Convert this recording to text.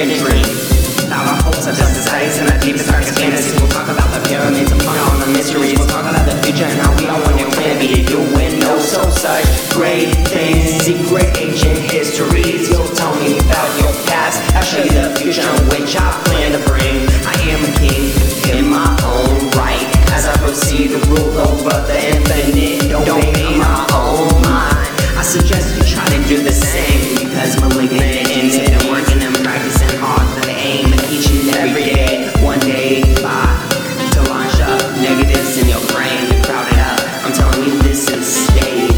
and drink. About our hopes, our justice, studies, and our deepest, darkest fantasies. We'll talk about the pyramids and all the mysteries. We'll talk about the future and how we all want your plan B. You win, no so such great things, secret ancient histories. You'll tell me about your past. I'll show you the future which I plan to bring. I am a king in my own right. As I proceed to rule over the infinite domain of my own this is stay.